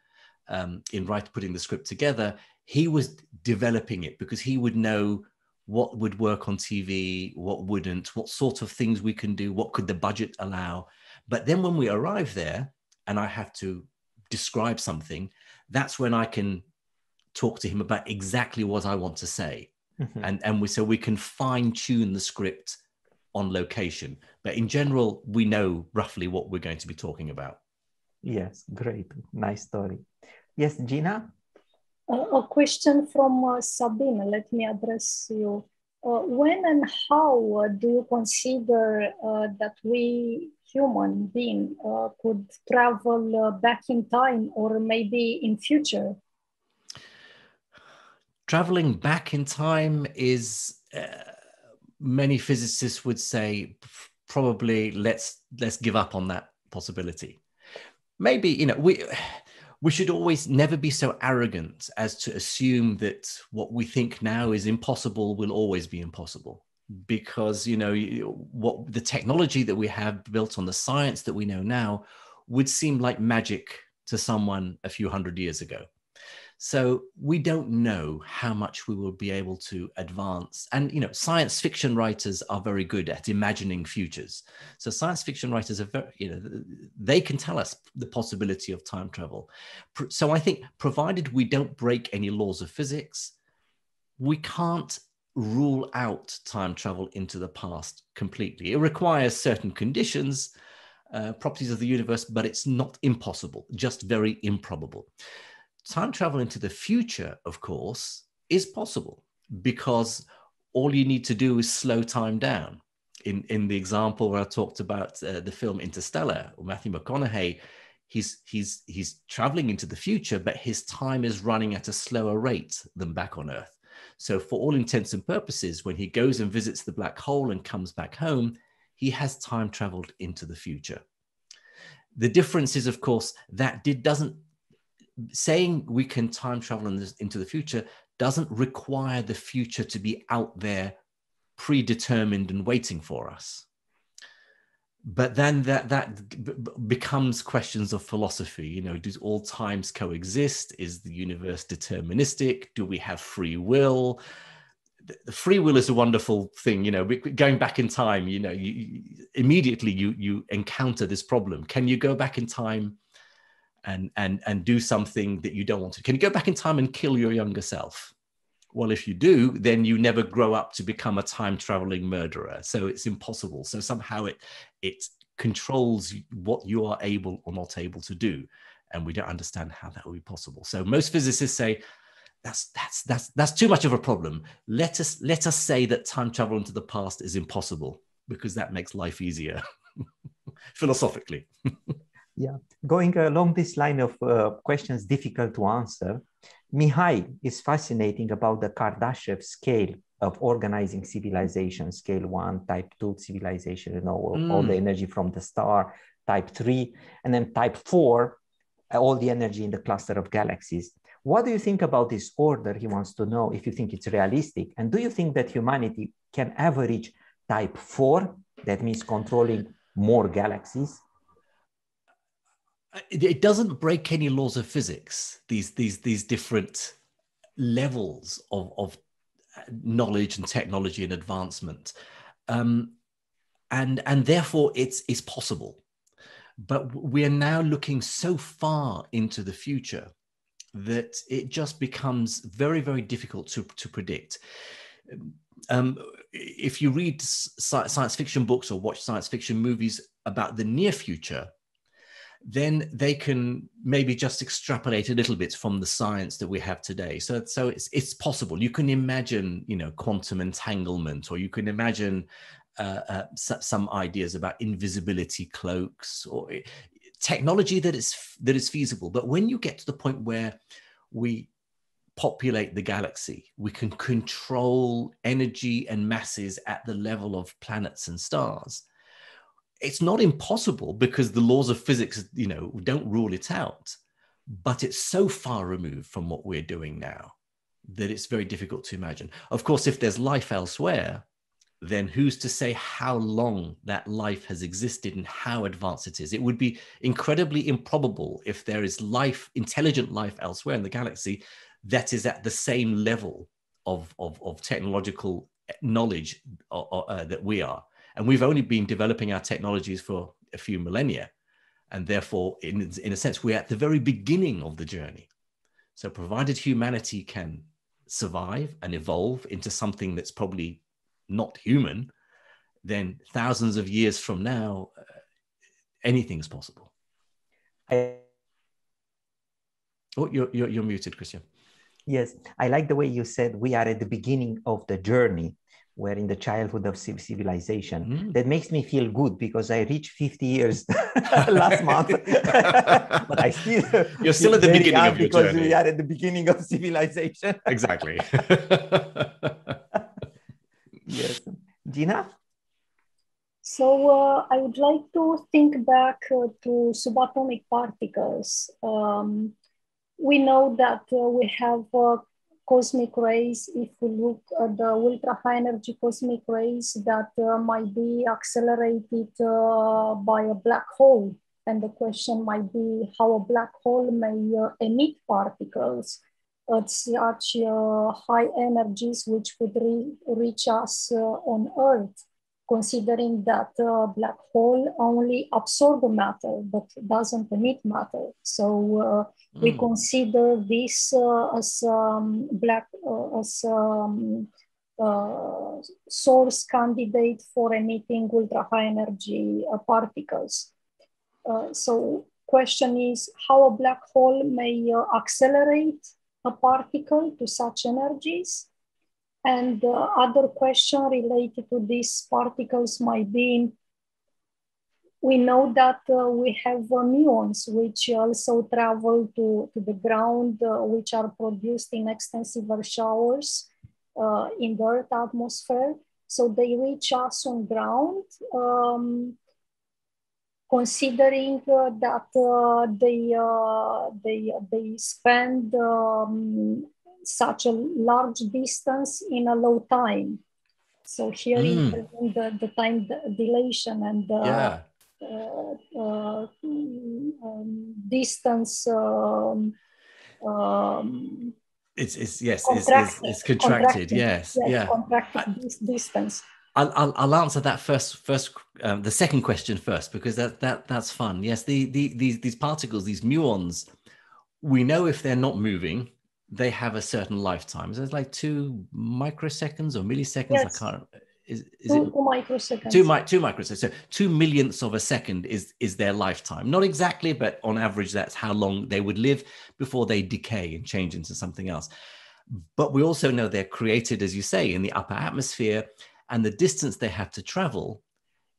um, in writing putting the script together, he was developing it because he would know what would work on TV, what wouldn't, what sort of things we can do, what could the budget allow. But then when we arrive there and I have to describe something, that's when I can talk to him about exactly what I want to say. Mm-hmm. And, and we, so we can fine tune the script on location. But in general, we know roughly what we're going to be talking about. Yes, great. Nice story. Yes, Gina? A question from uh, Sabine. Let me address you. Uh, when and how uh, do you consider that we human being could travel back in time or maybe in future? Traveling back in time is many physicists would say probably let's let's give up on that possibility. Maybe you know we we should always never be so arrogant as to assume that what we think now is impossible will always be impossible. Because you know what the technology that we have built on the science that we know now would seem like magic to someone a few hundred years ago so we don't know how much we will be able to advance. And, you know, science fiction writers are very good at imagining futures. So science fiction writers are very, you know, they can tell us the possibility of time travel. So I think provided we don't break any laws of physics, we can't rule out time travel into the past completely. It requires certain conditions, uh, properties of the universe, but it's not impossible, just very improbable time travel into the future, of course, is possible because all you need to do is slow time down. In, in the example where I talked about uh, the film Interstellar, or Matthew McConaughey, he's he's he's traveling into the future, but his time is running at a slower rate than back on Earth. So, for all intents and purposes, when he goes and visits the black hole and comes back home, he has time traveled into the future. The difference is, of course, that did, doesn't saying we can time travel in this, into the future doesn't require the future to be out there predetermined and waiting for us. But then that that becomes questions of philosophy you know do all times coexist? Is the universe deterministic? Do we have free will? The free will is a wonderful thing you know going back in time you know you, immediately you you encounter this problem. Can you go back in time and and and do something that you don't want to. Can you go back in time and kill your younger self? Well if you do then you never grow up to become a time traveling murderer. So it's impossible. So somehow it it controls what you are able or not able to do. And we don't understand how that would be possible. So most physicists say that's that's that's that's too much of a problem. Let us let us say that time travel into the past is impossible because that makes life easier. [LAUGHS] Philosophically [LAUGHS] Yeah, going along this line of uh, questions difficult to answer, Mihai is fascinating about the Kardashev scale of organizing civilization, scale one, type two civilization, you know, mm. all the mm. energy from the star, type three, and then type four, all the energy in the cluster of galaxies. What do you think about this order? He wants to know if you think it's realistic. And do you think that humanity can ever reach type four? That means controlling more galaxies it doesn't break any laws of physics these these these different levels of, of knowledge and technology and advancement. Um, and and therefore it's it's possible. But we are now looking so far into the future that it just becomes very very difficult to, to predict. Um, if you read science fiction books or watch science fiction movies about the near future then they can maybe just extrapolate a little bit from the science that we have today. So, so it's it's possible. You can imagine, you know, quantum entanglement, or you can imagine uh, uh, some ideas about invisibility cloaks, or eh, technology that is that is feasible. But when you get to the point where we populate the galaxy, we can control energy and masses at the level of planets and stars it's not impossible because the laws of physics, you know, don't rule it out. But it's so far removed from what we're doing now that it's very difficult to imagine. Of course, if there's life elsewhere, then who's to say how long that life has existed and how advanced it is? It would be incredibly improbable if there is life, intelligent life elsewhere in the galaxy that is at the same level of, of, of technological knowledge uh, that we are. And we've only been developing our technologies for a few millennia. And therefore, in, in a sense, we're at the very beginning of the journey. So, provided humanity can survive and evolve into something that's probably not human, then thousands of years from now, uh, anything's possible. I... Oh, you're, you're, you're muted, Christian. Yes, I like the way you said we are at the beginning of the journey. We're in the childhood of civilization. Mm. That makes me feel good because I reached 50 years [LAUGHS] last month. [LAUGHS] but I still you're still at the beginning of your because journey. we are at the beginning of civilization. [LAUGHS] exactly. yes, Gina. So uh, I would like to think back uh, to subatomic particles. Um, we know that uh, we have uh, cosmic rays. If we look at the ultra high energy cosmic rays that uh, might be accelerated uh, by a black hole. And the question might be how a black hole may uh, emit particles at such uh, high energies which would re reach us on Earth considering that uh, black hole only absorb matter but doesn't emit matter. So uh, mm. we consider this uh, as um, black uh, as um, uh, source candidate for emitting ultra high energy uh, particles. so question is how a black hole may accelerate a particle to such energies and the other question related to these particles might be, we know that uh, we have uh, muons which also travel to, to the ground, uh, which are produced in extensive showers uh, in the Earth atmosphere. So they reach us on ground. Um, considering uh, that uh, they, they, they spend um, such a large distance in a low time. So here mm. the, the time dilation and the yeah. uh, uh, um, distance. Um, um, it's, it's yes, it's, it's, it's, contracted. Yes, yes, yeah. Contracted I, distance. I'll, I'll, I'll, answer that first first um, the second question first because that that that's fun yes the, the these these particles these muons we know if they're not moving they have a certain lifetime. So it's like two microseconds or milliseconds. Yes. I can't. Is, is two, it, two microseconds? Two, mi- two microseconds. So two millionths of a second is is their lifetime. Not exactly, but on average, that's how long they would live before they decay and change into something else. But we also know they're created, as you say, in the upper atmosphere, and the distance they have to travel.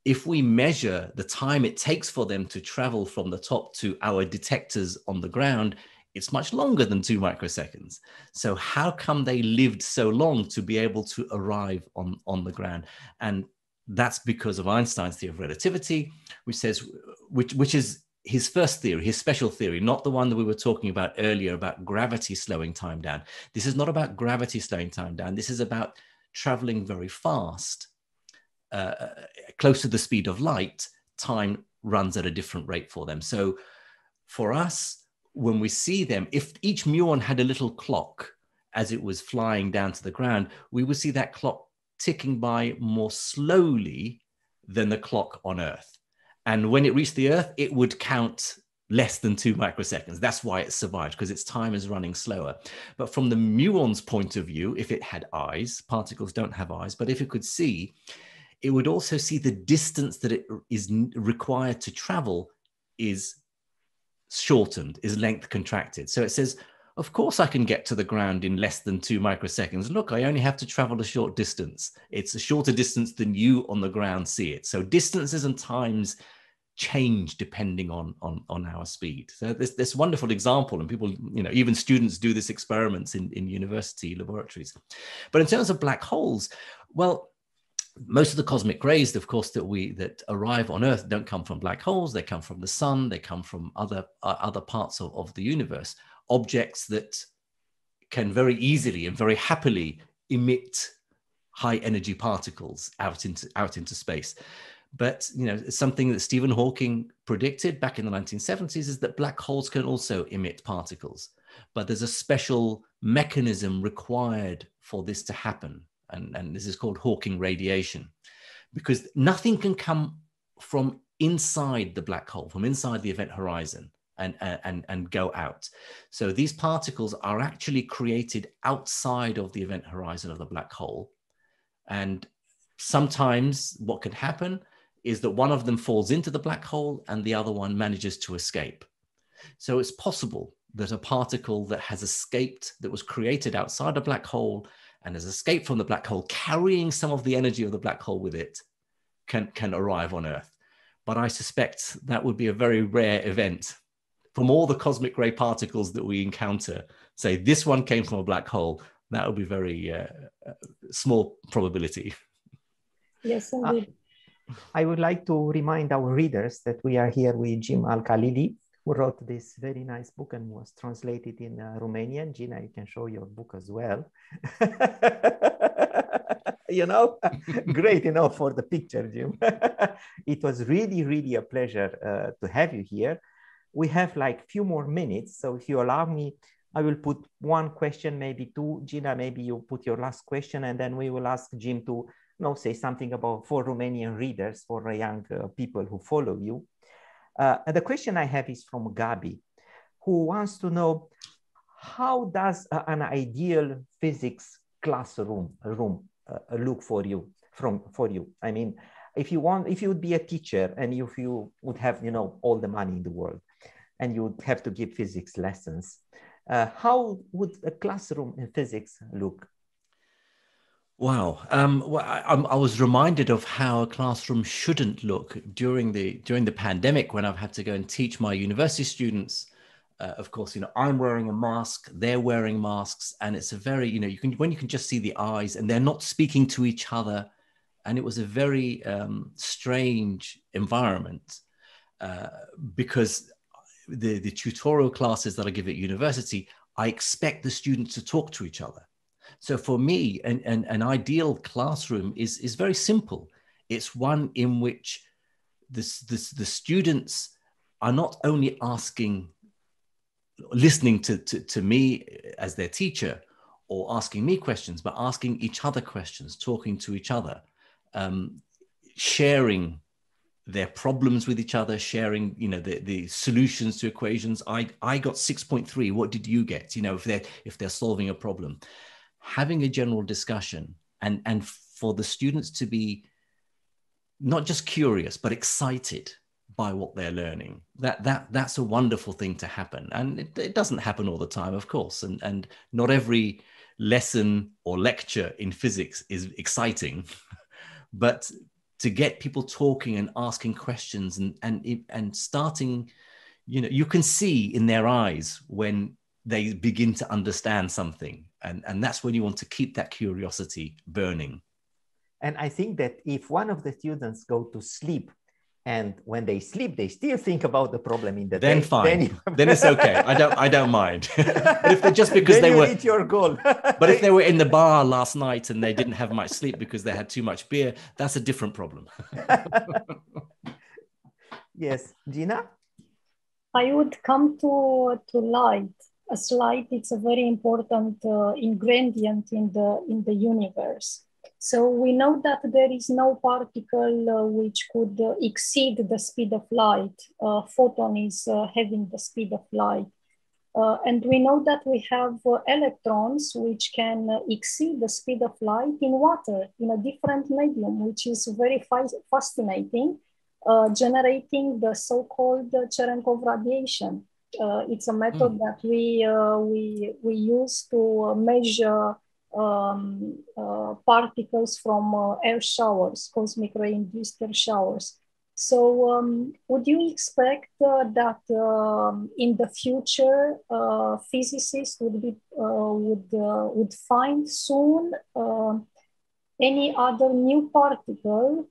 If we measure the time it takes for them to travel from the top to our detectors on the ground, it's much longer than two microseconds. So how come they lived so long to be able to arrive on, on the ground? And that's because of Einstein's theory of relativity, which says, which, which is his first theory, his special theory, not the one that we were talking about earlier about gravity slowing time down. This is not about gravity slowing time down. This is about traveling very fast, uh, close to the speed of light. Time runs at a different rate for them. So for us, when we see them, if each muon had a little clock as it was flying down to the ground, we would see that clock ticking by more slowly than the clock on Earth. And when it reached the Earth, it would count less than two microseconds. That's why it survived, because its time is running slower. But from the muon's point of view, if it had eyes, particles don't have eyes, but if it could see, it would also see the distance that it is required to travel is shortened, is length contracted. So it says, of course I can get to the ground in less than two microseconds. Look, I only have to travel a short distance. It's a shorter distance than you on the ground see it. So distances and times change depending on on on our speed so this this wonderful example and people you know even students do this experiments in in university laboratories but in terms of black holes well most of the cosmic rays of course that we that arrive on earth don't come from black holes. They come from the sun. They come from other uh, other parts of, of the universe. Objects that can very easily and very happily emit high energy particles out into out into space. But you know something that stephen hawking predicted back in the 1970s is that black holes can also emit particles. But there's a special mechanism required for this to happen And, and this is called Hawking radiation because nothing can come from inside the black hole, from inside the event horizon and, and, and go out. So these particles are actually created outside of the event horizon of the black hole. And sometimes what can happen is that one of them falls into the black hole and the other one manages to escape. So it's possible that a particle that has escaped, that was created outside a black hole and has escaped from the black hole, carrying some of the energy of the black hole with it, can, can arrive on Earth. But I suspect that would be a very rare event. From all the cosmic ray particles that we encounter, say this one came from a black hole, that would be very uh, uh small probability. Yes, indeed. I would like to remind our readers that we are here with Jim Al Khalili, who wrote this very nice book and was translated in uh, Romanian. Gina, you can show your book as well. [LAUGHS] you know, [LAUGHS] great, you know, for the picture, Jim. [LAUGHS] it was really, really a pleasure uh, to have you here. We have like few more minutes, so if you allow me, I will put one question, maybe two. Gina, maybe you put your last question, and then we will ask Jim to you know, say something about for Romanian readers, for young uh, people who follow you. Uh, the question I have is from Gabi, who wants to know how does uh, an ideal physics classroom room uh, look for you from for you? I mean, if you want, if you would be a teacher and if you would have, you know, all the money in the world, and you would have to give physics lessons, uh, how would a classroom in physics look? Wow. Um, well, I, I, was reminded of how a classroom shouldn't look during the during the pandemic when I've had to go and teach my university students. Uh, of course, you know I'm wearing a mask, they're wearing masks, and it's a very you know you can when you can just see the eyes and they're not speaking to each other, and it was a very um, strange environment uh, because the the tutorial classes that I give at university, I expect the students to talk to each other so for me, an, an, an ideal classroom is, is very simple. It's one in which this, the students are not only asking, listening to, to, to me as their teacher or asking me questions, but asking each other questions, talking to each other, um, sharing their problems with each other, sharing, you know, the, the solutions to equations. I, I got 6.3. What did you get? You know, if they're, if they're solving a problem having a general discussion and, and for the students to be not just curious, but excited by what they're learning. That, that, that's a wonderful thing to happen. And it, it doesn't happen all the time, of course. And, and not every lesson or lecture in physics is exciting, [LAUGHS] but to get people talking and asking questions and, and, and starting, you know, you can see in their eyes when they begin to understand something. And and that's when you want to keep that curiosity burning. And i think that if one of the students go to sleep and when they sleep they still think about the problem in the then day. fine. Then, [LAUGHS] you... then it's okay. I don't i don't mind. [LAUGHS] But if they just because then they you were reach your goal. [LAUGHS] But if they were in the bar last night and they didn't have much sleep because they had too much beer that's a different problem. Yes. Gina? I would come to to light. a slide it's a very important uh, ingredient in the in the universe. So we know that there is no particle uh, which could uh, exceed the speed of light. Uh, photon is uh, having the speed of light. Uh, and we know that we have electrons which can exceed the speed of light in water in a different medium which is very fascinating generating the so-called cherenkov radiation. uh, it's a method mm. that we uh, we we use to measure um, uh, particles from uh, air showers, cosmic ray induced air showers. So, um, would you expect uh, that um, in the future uh, physicists would be would would find soon any other new particle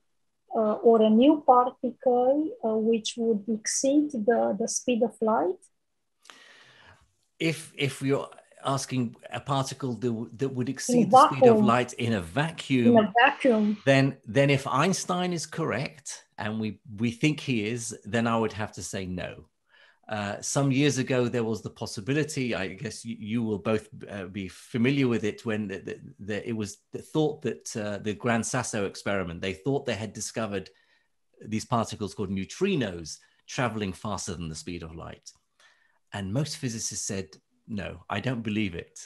uh, or a new particle uh, which would exceed the, the speed of light? If if you're asking a particle that, that would exceed the speed of light in a vacuum, in a vacuum, then then if Einstein is correct and we we think he is, then I would have to say no. Uh, some years ago, there was the possibility, I guess you, you will both uh, be familiar with it, when the, the, the, it was thought that uh, the Gran Sasso experiment, they thought they had discovered these particles called neutrinos traveling faster than the speed of light. And most physicists said, no, I don't believe it.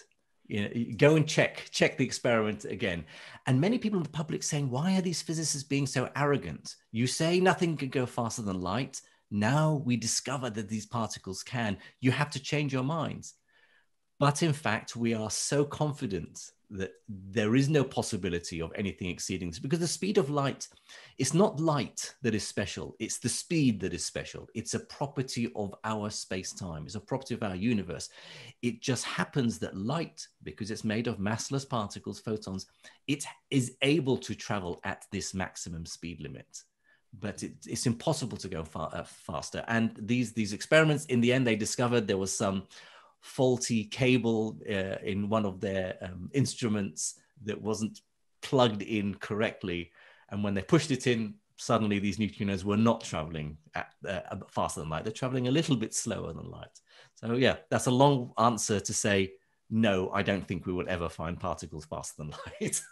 You know, go and check, check the experiment again. And many people in the public saying, why are these physicists being so arrogant? You say nothing can go faster than light. Now we discover that these particles can. You have to change your minds. But in fact, we are so confident that there is no possibility of anything exceeding this because the speed of light it's not light that is special it's the speed that is special it's a property of our space-time it's a property of our universe it just happens that light because it's made of massless particles photons it is able to travel at this maximum speed limit but it, it's impossible to go far, uh, faster and these these experiments in the end they discovered there was some faulty cable uh, in one of their um, instruments that wasn't plugged in correctly. And when they pushed it in, suddenly these neutrinos were not traveling at, uh, faster than light. They're traveling a little bit slower than light. So, yeah, that's a long answer to say, no, I don't think we will ever find particles faster than [LAUGHS] light.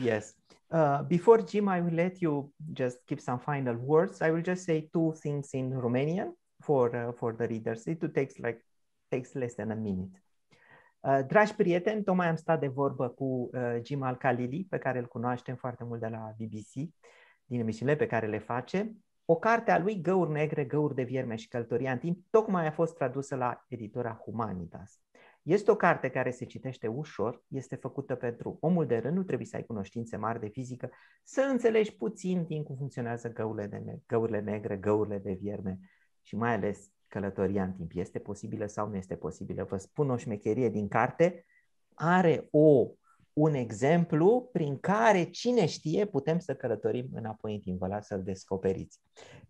yes. Uh, before Jim, I will let you just give some final words. I will just say two things in Romanian for uh, for the readers. It takes like takes less than a minute. Uh, dragi prieteni, tocmai am stat de vorbă cu uh, Jim Al-Khalili, pe care îl cunoaștem foarte mult de la BBC, din emisiunile pe care le face. O carte a lui, Găuri negre, găuri de vierme și călătoria în timp, tocmai a fost tradusă la editura Humanitas. Este o carte care se citește ușor, este făcută pentru omul de rând, nu trebuie să ai cunoștințe mari de fizică, să înțelegi puțin din cum funcționează găurile, de ne- găurile negre, găurile de vierme și mai ales călătoria în timp. Este posibilă sau nu este posibilă? Vă spun o șmecherie din carte. Are o, un exemplu prin care, cine știe, putem să călătorim înapoi în timp. Vă las să-l descoperiți.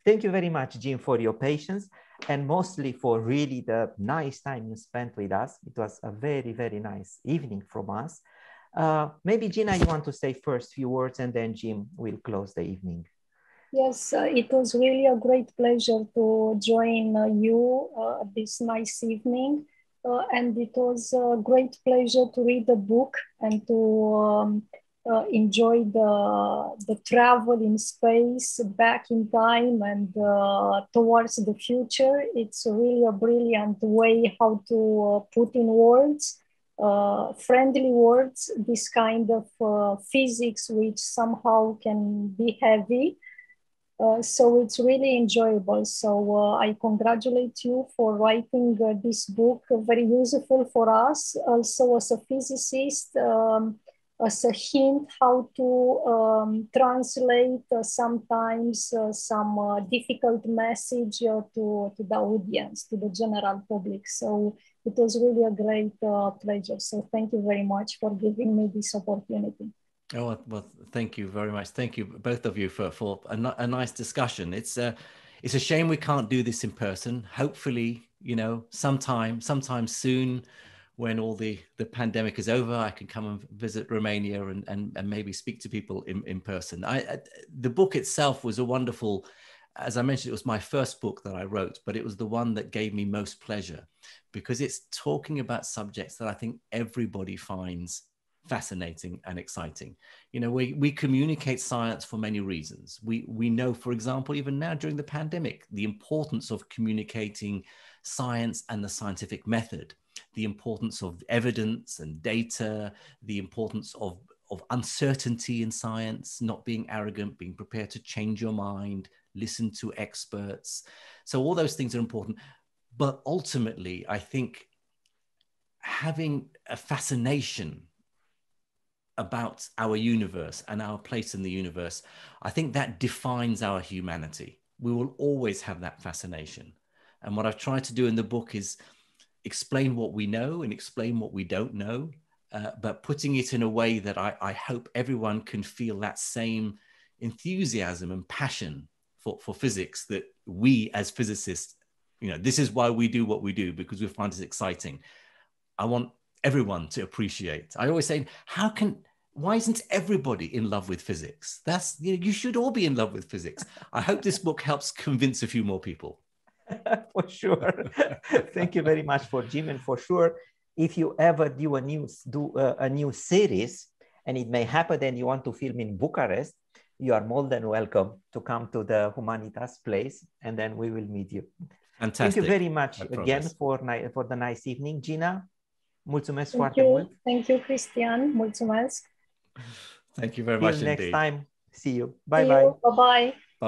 Thank you very much, Jim, for your patience and mostly for really the nice time you spent with us. It was a very, very nice evening from us. Uh, maybe Gina, you want to say first few words and then Jim will close the evening. Yes, uh, it was really a great pleasure to join uh, you uh, this nice evening. Uh, and it was a great pleasure to read the book and to um, uh, enjoy the, the travel in space back in time and uh, towards the future. It's really a brilliant way how to put in words. friendly words, this kind of physics, which somehow can be heavy, uh, so it's really enjoyable. So uh, I congratulate you for writing uh, this book, uh, very useful for us. Also, as a physicist, um, as a hint how to um, translate uh, sometimes some difficult message to, to the audience, to the general public. So it was really a great pleasure. So thank you very much for giving me this opportunity. Oh well, thank you very much. Thank you both of you for for a, a nice discussion. It's a uh, it's a shame we can't do this in person. Hopefully, you know, sometime sometime soon, when all the the pandemic is over, I can come and visit Romania and and, and maybe speak to people in in person. I, I the book itself was a wonderful. As I mentioned, it was my first book that I wrote, but it was the one that gave me most pleasure because it's talking about subjects that I think everybody finds fascinating and exciting. You know, we, we communicate science for many reasons. We, we know, for example, even now during the pandemic, the importance of communicating science and the scientific method, the importance of evidence and data, the importance of, of uncertainty in science, not being arrogant, being prepared to change your mind, listen to experts. So all those things are important. But ultimately, I think having a fascination about our universe and our place in the universe, I think that defines our humanity. We will always have that fascination. And what I've tried to do in the book is explain what we know and explain what we don't know, uh, but putting it in a way that I, I hope everyone can feel that same enthusiasm and passion for, for physics that we as physicists, you know, this is why we do what we do because we find it exciting. I want everyone to appreciate. I always say, how can why isn't everybody in love with physics? That's you, know, you should all be in love with physics. I hope this book helps convince a few more people. [LAUGHS] for sure. Thank you very much for Jim, and for sure, if you ever do a new do a, a new series, and it may happen that you want to film in Bucharest, you are more than welcome to come to the Humanitas place, and then we will meet you. Fantastic. Thank you very much again for for the nice evening, Gina. Mulțumesc Thank foarte you. mult. Thank you, Cristian. Mulțumesc. Thank you very Till much next indeed. time. See you. Bye See bye. you. Bye-bye.